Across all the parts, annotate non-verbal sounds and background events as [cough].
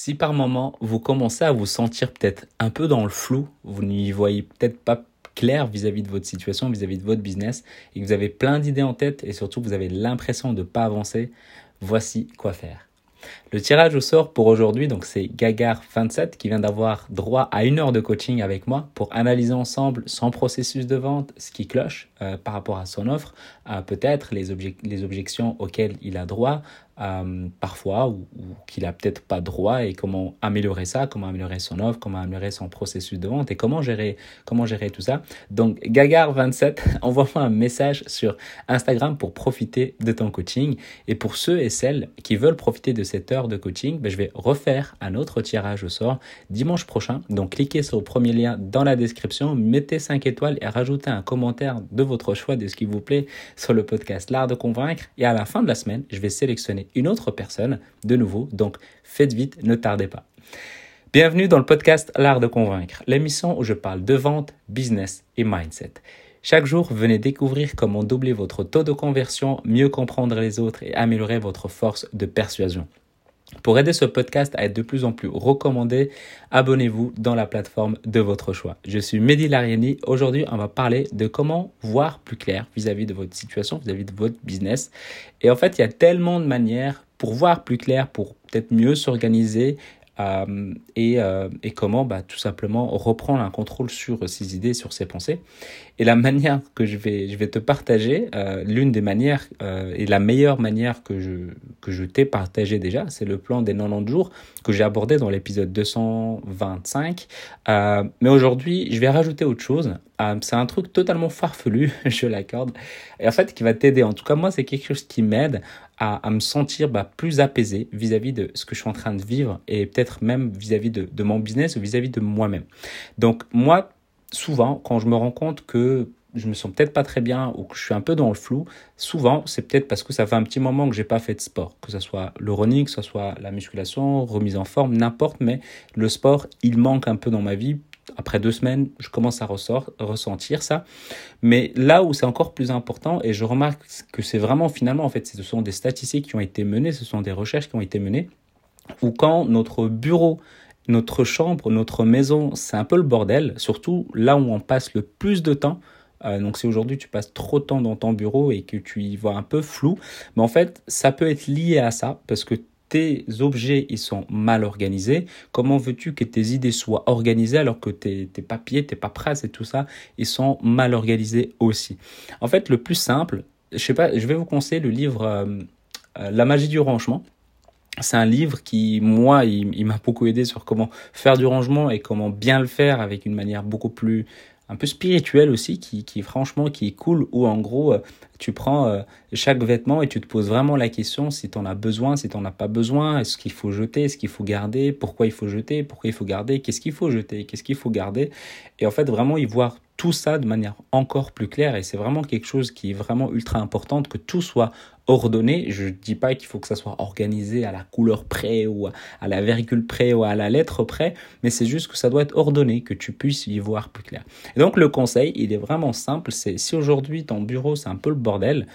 Si par moment vous commencez à vous sentir peut-être un peu dans le flou, vous n'y voyez peut-être pas clair vis-à-vis de votre situation, vis-à-vis de votre business, et que vous avez plein d'idées en tête et surtout vous avez l'impression de ne pas avancer, voici quoi faire. Le tirage au sort pour aujourd'hui, donc c'est Gagar27 qui vient d'avoir droit à une heure de coaching avec moi pour analyser ensemble son processus de vente, ce qui cloche euh, par rapport à son offre, peut-être les, les objections auxquelles il a droit, euh, parfois ou, qu'il a peut-être pas droit et comment améliorer ça, comment améliorer son offre, comment améliorer son processus de vente et comment gérer comment gérer tout ça. Donc Gagar27, [laughs] envoie-moi un message sur Instagram pour profiter de ton coaching et pour ceux et celles qui veulent profiter de cette heure de coaching, ben, je vais refaire un autre tirage au sort dimanche prochain. Donc cliquez sur le premier lien dans la description, mettez 5 étoiles et rajoutez un commentaire de votre choix de ce qui vous plaît sur le podcast L'art de convaincre et à la fin de la semaine, je vais sélectionner une autre personne, de nouveau. Donc faites vite, ne tardez pas. Bienvenue dans le podcast L'Art de Convaincre, l'émission où je parle de vente, business et mindset. Chaque jour, venez découvrir comment doubler votre taux de conversion, mieux comprendre les autres et améliorer votre force de persuasion. Pour aider ce podcast à être de plus en plus recommandé, abonnez-vous dans la plateforme de votre choix. Je suis Mehdi Lariani. Aujourd'hui, on va parler de comment voir plus clair vis-à-vis de votre situation, vis-à-vis de votre business. Et en fait, il y a tellement de manières pour voir plus clair, pour peut-être mieux s'organiser euh, et, euh, et, comment bah, tout simplement reprendre un contrôle sur ses idées, sur ses pensées. Et la manière que je vais, je vais te partager, euh, l'une des manières et la meilleure manière que je, que je t'ai partagé déjà, c'est le plan des 90 jours que j'ai abordé dans l'épisode 225. mais aujourd'hui, je vais rajouter autre chose. c'est un truc totalement farfelu, [laughs] je l'accorde, et en fait qui va t'aider. En tout cas, moi, c'est quelque chose qui m'aide à, me sentir bah, plus apaisé vis-à-vis de ce que je suis en train de vivre et peut-être même vis-à-vis de, de, mon business ou vis-à-vis de moi-même. Donc moi, souvent, quand je me rends compte que je me sens peut-être pas très bien ou que je suis un peu dans le flou, souvent c'est peut-être parce que ça fait un petit moment que j'ai pas fait de sport, que ce soit le running, que ce soit la musculation, remise en forme, n'importe, mais le sport, il manque un peu dans ma vie après deux semaines, je commence à ressort, ressentir ça. Mais là où c'est encore plus important, et je remarque que c'est vraiment finalement, en fait, ce sont des statistiques qui ont été menées, ce sont des recherches qui ont été menées, où quand notre bureau, notre chambre, notre maison, c'est un peu le bordel, surtout là où on passe le plus de temps, euh, donc si aujourd'hui tu passes trop de temps dans ton bureau et que tu y vois un peu flou, mais en fait ça peut être lié à ça parce que tes objets ils sont mal organisés, comment veux-tu que tes idées soient organisées alors que tes, papiers, tes paperasses et tout ça, ils sont mal organisés aussi? En fait, le plus simple, je sais pas, je vais vous conseiller le livre euh, euh, La magie du rangement. C'est un livre qui, moi, il m'a beaucoup aidé sur comment faire du rangement et comment bien le faire avec une manière beaucoup plus un peu spirituel aussi, qui, qui franchement qui est cool, où en gros euh, tu prends euh, chaque vêtement et tu te poses vraiment la question si tu en as besoin, si tu n'en as pas besoin, est-ce qu'il faut jeter, est-ce qu'il faut garder, pourquoi il faut jeter, pourquoi il faut garder, qu'est-ce qu'il faut jeter, qu'est-ce qu'il faut garder. Et en fait vraiment y voir tout ça de manière encore plus claire et c'est vraiment quelque chose qui est vraiment ultra important que tout soit ordonné. Je dis pas qu'il faut que ça soit organisé à la couleur près ou à la virgule près ou à la lettre près, mais c'est juste que ça doit être ordonné, que tu puisses y voir plus clair. Et donc le conseil, il est vraiment simple, c'est si aujourd'hui ton bureau c'est un peu le bordel,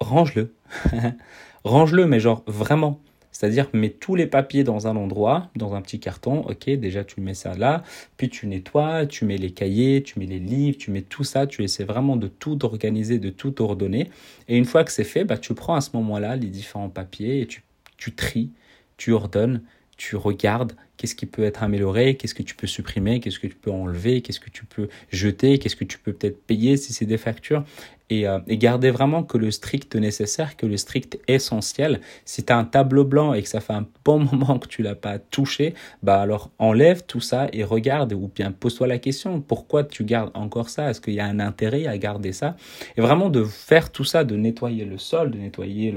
range-le. [laughs] range-le, mais genre vraiment. C'est-à-dire, mets tous les papiers dans un endroit, dans un petit carton. Ok, déjà tu mets ça là, puis tu nettoies, tu mets les cahiers, tu mets les livres, tu mets tout ça. Tu essaies vraiment de tout organiser, de tout ordonner. Et une fois que c'est fait, bah, tu prends à ce moment-là les différents papiers et tu, tu tries, tu ordonnes, tu regardes qu'est-ce qui peut être amélioré, qu'est-ce que tu peux supprimer, qu'est-ce que tu peux enlever, qu'est-ce que tu peux jeter, qu'est-ce que tu peux peut-être payer si c'est des factures? Et, euh, garder vraiment que le strict nécessaire, que le strict essentiel. Si tu as un tableau blanc et que ça fait un bon [laughs] moment que tu l'as pas touché, bah alors enlève tout ça et regarde ou bien pose-toi la question pourquoi tu gardes encore ça? Est-ce qu'il y a un intérêt à garder ça? Et vraiment de faire tout ça, de nettoyer le sol, de nettoyer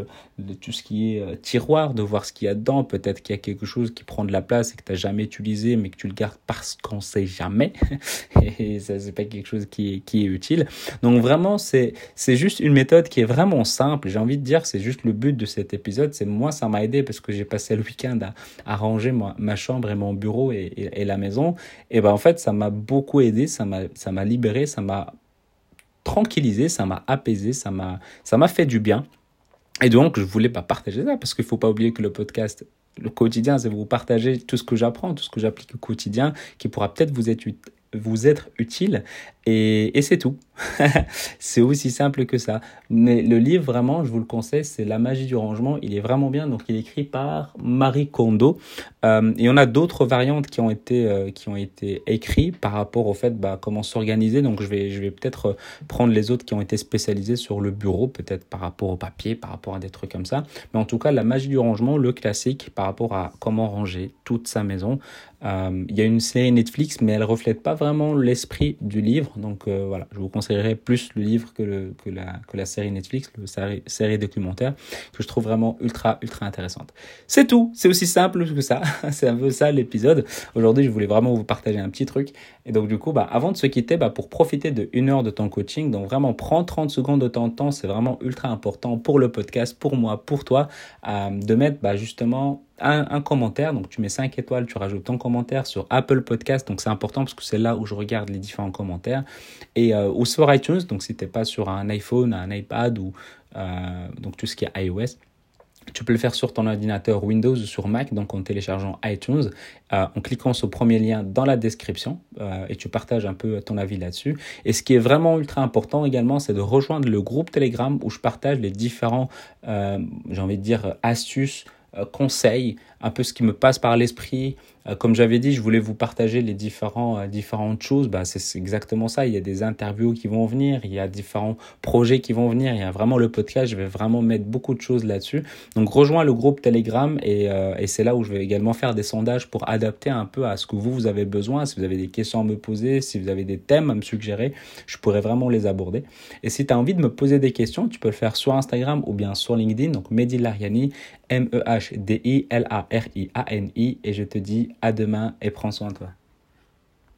tout ce qui est euh, tiroir, de voir ce qu'il y a dedans. Peut-être qu'il y a quelque chose qui prend de la place et que jamais utilisé, mais que tu le gardes parce qu'on sait jamais. [laughs] et ça c'est pas quelque chose qui est, qui est utile. Donc vraiment c'est c'est juste une méthode qui est vraiment simple. J'ai envie de dire, c'est juste le but de cet épisode. C'est moi, ça m'a aidé parce que j'ai passé le week-end à, à, ranger ma, ma, chambre et mon bureau et, et, et la maison. Et ben en fait, ça m'a beaucoup aidé, ça m'a, ça m'a libéré, ça m'a tranquillisé, ça m'a apaisé, ça m'a, ça m'a fait du bien. Et donc, je voulais pas partager ça parce qu'il faut pas oublier que le podcast le quotidien, c'est vous partager tout ce que j'apprends, tout ce que j'applique au quotidien, qui pourra peut-être vous être, vous être utile. Et, et c'est tout. [laughs] c'est aussi simple que ça. Mais le livre, vraiment, je vous le conseille, c'est La magie du rangement. Il est vraiment bien. Donc, il est écrit par Marie Kondo. Euh, et on a d'autres variantes qui ont été, euh, qui ont été écrites par rapport au fait bah, comment s'organiser. Donc, je vais, je vais peut-être euh, prendre les autres qui ont été spécialisés sur le bureau, peut-être par rapport au papier, par rapport à des trucs comme ça. Mais en tout cas, La magie du rangement, le classique par rapport à comment ranger toute sa maison. Il y a une série Netflix, mais elle reflète pas vraiment l'esprit du livre. Donc, euh, voilà, je vous conseillerais plus le livre que, le, que, la, que la série Netflix, la série, série documentaire, que je trouve vraiment ultra, ultra intéressante. C'est tout, c'est aussi simple que ça. [laughs] c'est un peu ça l'épisode. Aujourd'hui, je voulais vraiment vous partager un petit truc. Et donc, du coup, bah, avant de se quitter, bah, pour profiter de une heure de ton coaching, donc vraiment prends 30 secondes de ton temps, c'est vraiment ultra important pour le podcast, pour moi, pour toi, euh, de mettre bah, justement un, commentaire. Donc, tu mets 5 étoiles, tu rajoutes ton commentaire sur Apple Podcast. Donc, c'est important parce que c'est là où je regarde les différents commentaires. Et, euh, ou sur iTunes. Donc, si tu pas sur un iPhone, un iPad ou euh, donc tout ce qui est iOS. Tu peux le faire sur ton ordinateur Windows ou sur Mac, donc en téléchargeant iTunes, euh, en cliquant sur le premier lien dans la description et tu partages un peu ton avis là-dessus. Et ce qui est vraiment ultra important également, c'est de rejoindre le groupe Telegram où je partage les différents, j'ai envie de dire, astuces, conseils, un peu ce qui me passe par l'esprit, euh, comme j'avais dit, je voulais vous partager les différents, euh, différentes choses. Bah, c'est exactement ça. Il y a des interviews qui vont venir, il y a différents projets qui vont venir. Il y a vraiment le podcast. Je vais vraiment mettre beaucoup de choses là-dessus. Donc, rejoins le groupe Telegram et, euh, et c'est là où je vais également faire des sondages pour adapter un peu à ce que vous, vous avez besoin. Si vous avez des questions à me poser, si vous avez des thèmes à me suggérer, je pourrais vraiment les aborder. Et si tu as envie de me poser des questions, tu peux le faire sur Instagram ou bien sur LinkedIn. Donc, Mehdi Lariani, M-E-H-D-I-L-A-R-I-A-N-I. Et je te dis à demain et prends soin de toi.